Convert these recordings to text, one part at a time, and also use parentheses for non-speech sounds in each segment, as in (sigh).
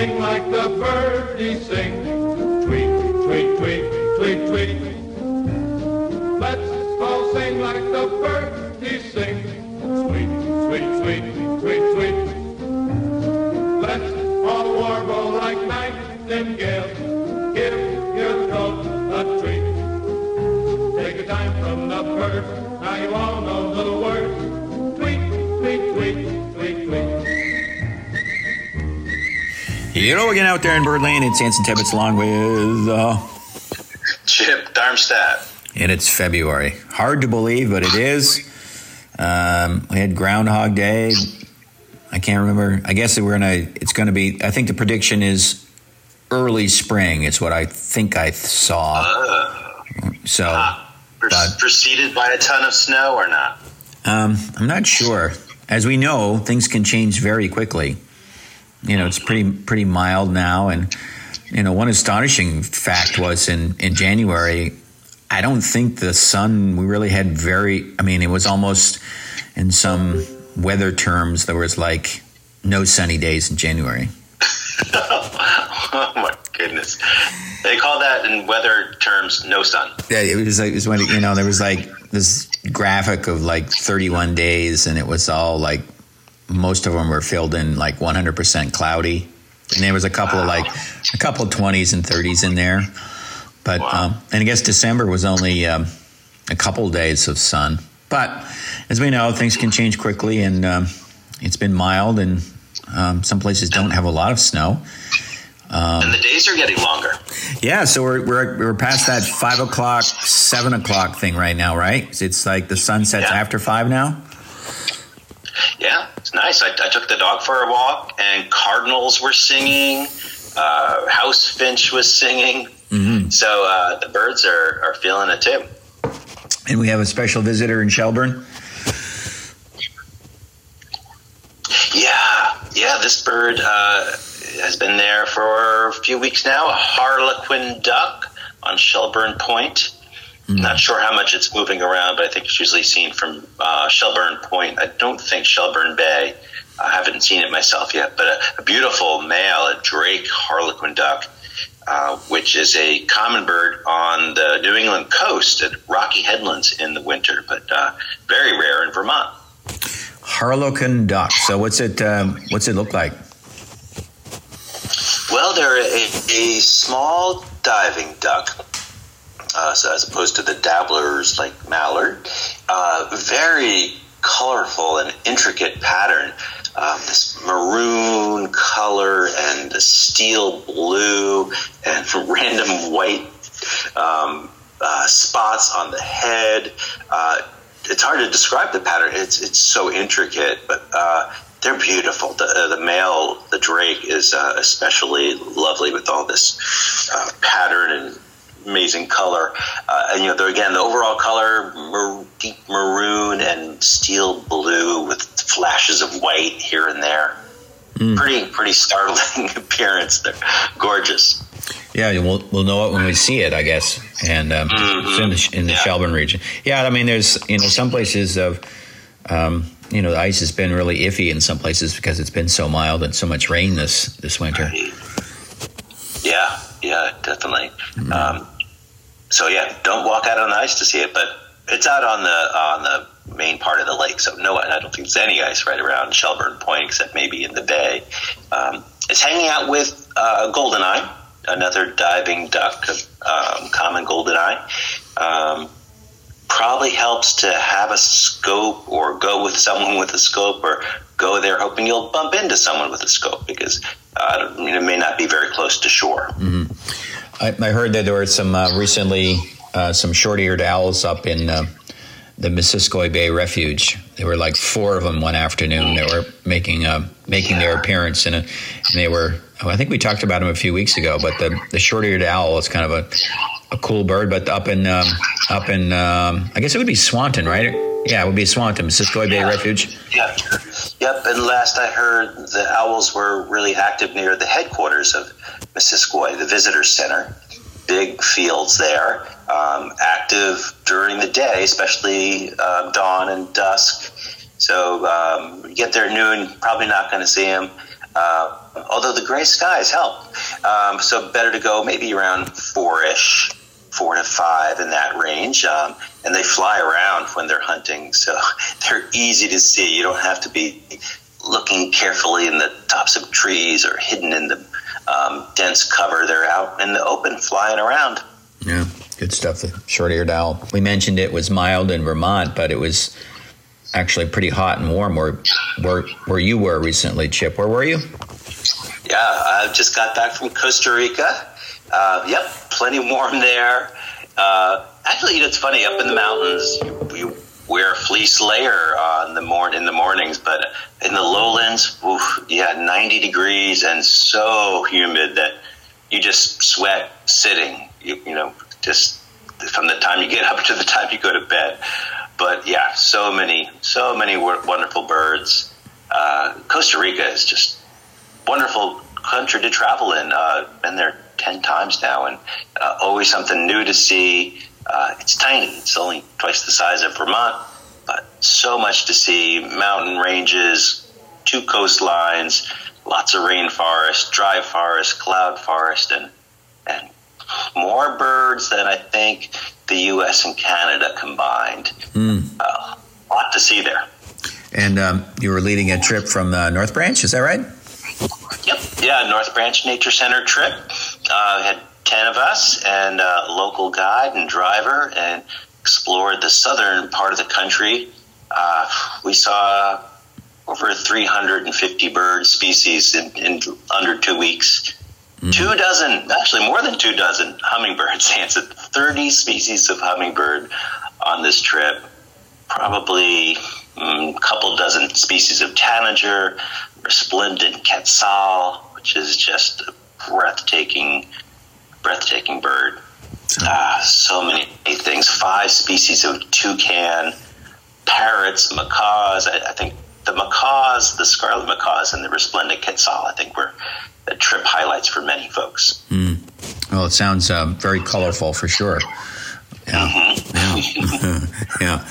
sing like the birdies sing. Tweet, tweet, tweet, tweet, tweet. Let's all sing like the birdies sing. Sweet, sweet, sweet, sweet. Out there in Birdland, it's Anson Tibbetts along with, uh, Chip Darmstadt. and it's February. Hard to believe, but it is. Um, we had Groundhog Day. I can't remember. I guess we're gonna. It's gonna be. I think the prediction is early spring. It's what I think I saw. So Pre- But- preceded by a ton of snow or not? um, I'm not sure. As we know, things can change very quickly. You know, it's pretty pretty mild now, and you know, one astonishing fact was in in January. I don't think the sun. We really had very. I mean, it was almost in some weather terms. There was like no sunny days in January. (laughs) oh my goodness. They call that in weather terms no sun. Yeah, it was like it was when you know there was like this graphic of like 31 days, and it was all like most of them were filled in like 100% cloudy, and there was a couple of like a couple of 20s and 30s in there. But Wow. um, and I guess December was only um, a couple of days of sun. But as we know, things can change quickly, and um, it's been mild, and um, some places don't have a lot of snow. and the days are getting longer. Yeah, so we're, we're, we're past that five o'clock, seven o'clock thing right now, right? It's like the sun sets Yeah. after five now. Yeah, it's nice. I, I took the dog for a walk, and cardinals were singing. Uh, house finch was singing. So uh, the birds are, are feeling it too. And we have a special visitor in Shelburne. Yeah, yeah. This bird uh, has been there for a few weeks now. A harlequin duck on Shelburne Point. Not sure how much it's moving around, but I think it's usually seen from uh, Shelburne Point. I don't think Shelburne Bay. I haven't seen it myself yet, but a, a beautiful male, a Drake harlequin duck, uh, which is a common bird on the New England coast at Rocky Headlands in the winter, but uh, very rare in Vermont. Harlequin duck. So what's it? Um, what's it look like? Well, they're a, a small diving duck, uh, so as opposed to the dabblers like mallard. Uh, very colorful and intricate pattern. Um, this maroon color and the steel blue and (laughs) random white um, uh, spots on the head. Uh, it's hard to describe the pattern. It's it's so intricate, but uh, they're beautiful. The uh, the male, the drake, is uh, especially lovely with all this uh, pattern and amazing color. Uh, and you know, again, the overall color mar- deep maroon and steel blue with flashes of white here and there. Pretty pretty startling (laughs) appearance. They're gorgeous. Yeah, we'll we'll know it when we see it, I guess. And um, it's in the, in the Yeah. Shelburne region. Yeah, I mean, there's you know some places of. Um, you know, the ice has been really iffy in some places because it's been so mild and so much rain this this winter. Yeah, yeah, definitely. Um, so yeah, don't walk out on the ice to see it, but it's out on the on the main part of the lake. So no, I don't think there's any ice right around Shelburne Point, except maybe in the bay. Um, it's hanging out with uh, goldeneye, another diving duck, um, common goldeneye. Um, probably helps to have a scope or go with someone with a scope or go there hoping you'll bump into someone with a scope because uh, it may not be very close to shore. I, I heard that there were some uh, recently uh, some short-eared owls up in uh, the Missisquoi Bay Refuge. There were like four of them one afternoon. They were making uh, making their appearance, and, uh, and they were. oh, I think we talked about them a few weeks ago. But the the short-eared owl is kind of a a cool bird. But up in um, up in um, I guess it would be Swanton, right? Yeah, it would be Swanton, Missisquoi Bay Refuge. Yep. Yep. And last I heard, the owls were really active near the headquarters of Missisquoi, the visitor center. Big fields there, um, active during the day, especially uh, dawn and dusk. So um, get there noon, probably not going to see them. Uh, although the gray skies help. Um, so better to go maybe around four ish, four to five in that range. Um, and they fly around when they're hunting, so (laughs) they're easy to see. You don't have to be looking carefully in the tops of trees or hidden in the um, dense cover. They're out in the open, flying around. Yeah, good stuff. The short-eared owl. We mentioned it was mild in Vermont, but it was actually pretty hot and warm where where where you were recently, Chip. Where were you? Yeah, I just got back from Costa Rica. Uh, yep, plenty warm there. Uh, actually, you know, it's funny. Up in the mountains, you, you wear a fleece layer on the morn in the mornings, but in the lowlands, oof, yeah, 90 degrees and so humid that you just sweat sitting. You, you know, just from the time you get (laughs) up to the time you go to bed. But yeah, so many, so many wonderful birds. Uh, Costa Rica is just wonderful country to travel in. Uh, been there ten times now, and uh, always something new to see. Uh, it's tiny; it's only twice the size of Vermont, but so much to see. Mountain ranges, two coastlines, lots of rainforest, dry forest, cloud forest, and and more birds than I think the U.S. and Canada combined. Mm. Uh, a lot to see there. And um, you were leading a trip from uh, North Branch, is that right? Yep. Yeah, North Branch Nature Center trip. Uh, had 10 of us and a local guide and driver and explored the southern part of the country. Uh, we saw over 350 bird species in, in under two weeks. Mm-hmm. Two dozen, actually more than two dozen hummingbirds. (laughs) Answered 30 species of hummingbird on this trip. Probably a um, couple dozen species of tanager, resplendent quetzal, which is just a breathtaking, breathtaking bird. Uh, so many things. Five species of toucan, parrots, macaws. I, I think the macaws, the scarlet macaws, and the resplendent quetzal, I think were the trip highlights for many folks. Mm. Well, it sounds uh, very colorful for sure. Yeah, mm-hmm. yeah, (laughs)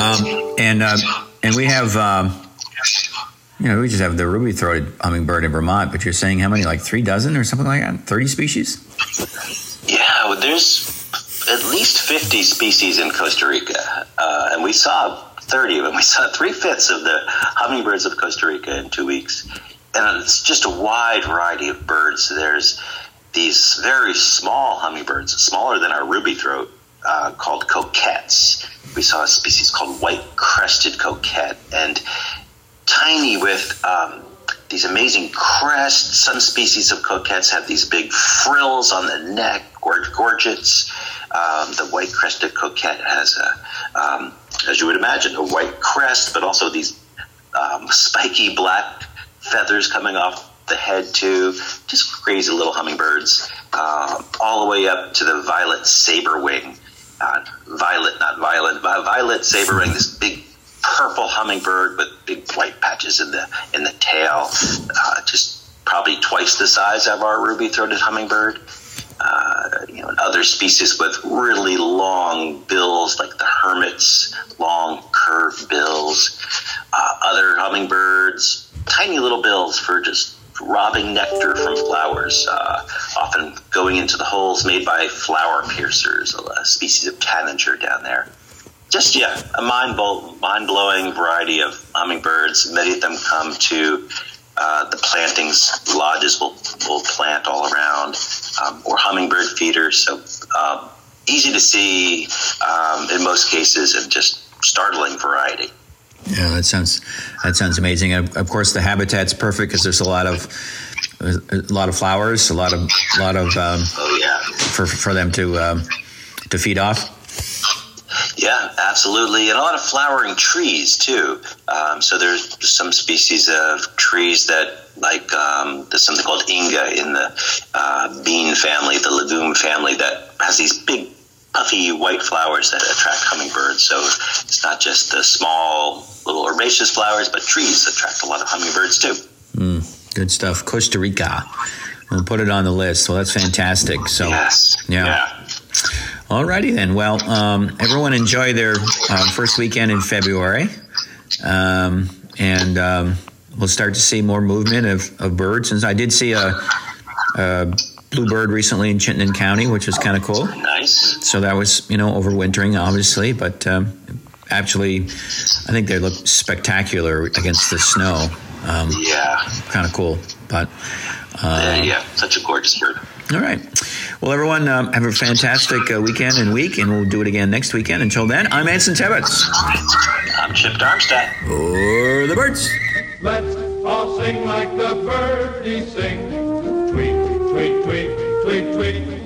yeah. Um, and uh, and we have, um, you know, we just have the ruby-throated hummingbird in Vermont. But you're saying how many? Like three dozen or something like that? Thirty species? Yeah, well, there's at least fifty species in Costa Rica, uh, and we saw thirty of them. We saw three fifths of the hummingbirds of Costa Rica in two weeks and it's just a wide variety of birds. There's these very small hummingbirds, smaller than our ruby throat, uh, called coquettes. We saw a species called white crested coquette, and tiny with um, these amazing crests. Some species of coquettes have these big frills on the neck, gorgets. Um, the white crested coquette has a, um, as you would imagine, a white crest, but also these um, spiky black feathers coming off the head too. Just crazy little hummingbirds, uh, all the way up to the violet sabrewing. Uh, violet, not violent, but violet sabrewing. This big purple hummingbird with big white patches in the in the tail. Uh, just probably twice the size of our ruby-throated hummingbird. Uh, you know, other species with really long bills, like the hermits, long curved bills. Uh, other hummingbirds, tiny little bills for just robbing nectar from flowers, uh, often going into the holes made by flower piercers, a species of tanager down there. Just, yeah, a mind, mind blowing variety of hummingbirds. Many of them come to uh, the plantings, lodges will, will plant all around, um, or hummingbird feeders. So um, easy to see um, in most cases and just startling variety. Yeah, that sounds that sounds amazing. And of course, the habitat's perfect because there's a lot of a lot of flowers, a lot of a lot of um, oh yeah for for them to um, to feed off. Absolutely, and a lot of flowering trees too. Um, so there's some species of trees that, like, um, there's something called Inga in the uh, bean family, the legume family, that has these big puffy white flowers that attract hummingbirds. So it's not just the small little herbaceous flowers, but trees attract a lot of hummingbirds too. Mm, good stuff. Costa Rica. We'll put it on the list. Well, that's fantastic. So, yes. yeah. yeah. All righty then. Well, um, everyone enjoy their uh, first weekend in February. Um, and um, we'll start to see more movement of, of birds. And I did see a, a bluebird recently in Chittenden County, which was kind of cool. Nice. So that was, you know, overwintering, obviously, but um, actually, I think they look spectacular against the snow. Um, Yeah. kind of cool. But Uh, yeah, such a gorgeous bird. all right. Well, everyone, um, have a fantastic uh, weekend and week, and we'll do it again next weekend. Until then, I'm Anson Tibbetts. I'm Chip Darmstadt. For the birds. Let's all sing like the birdies sing. Tweet, tweet, tweet, tweet, tweet.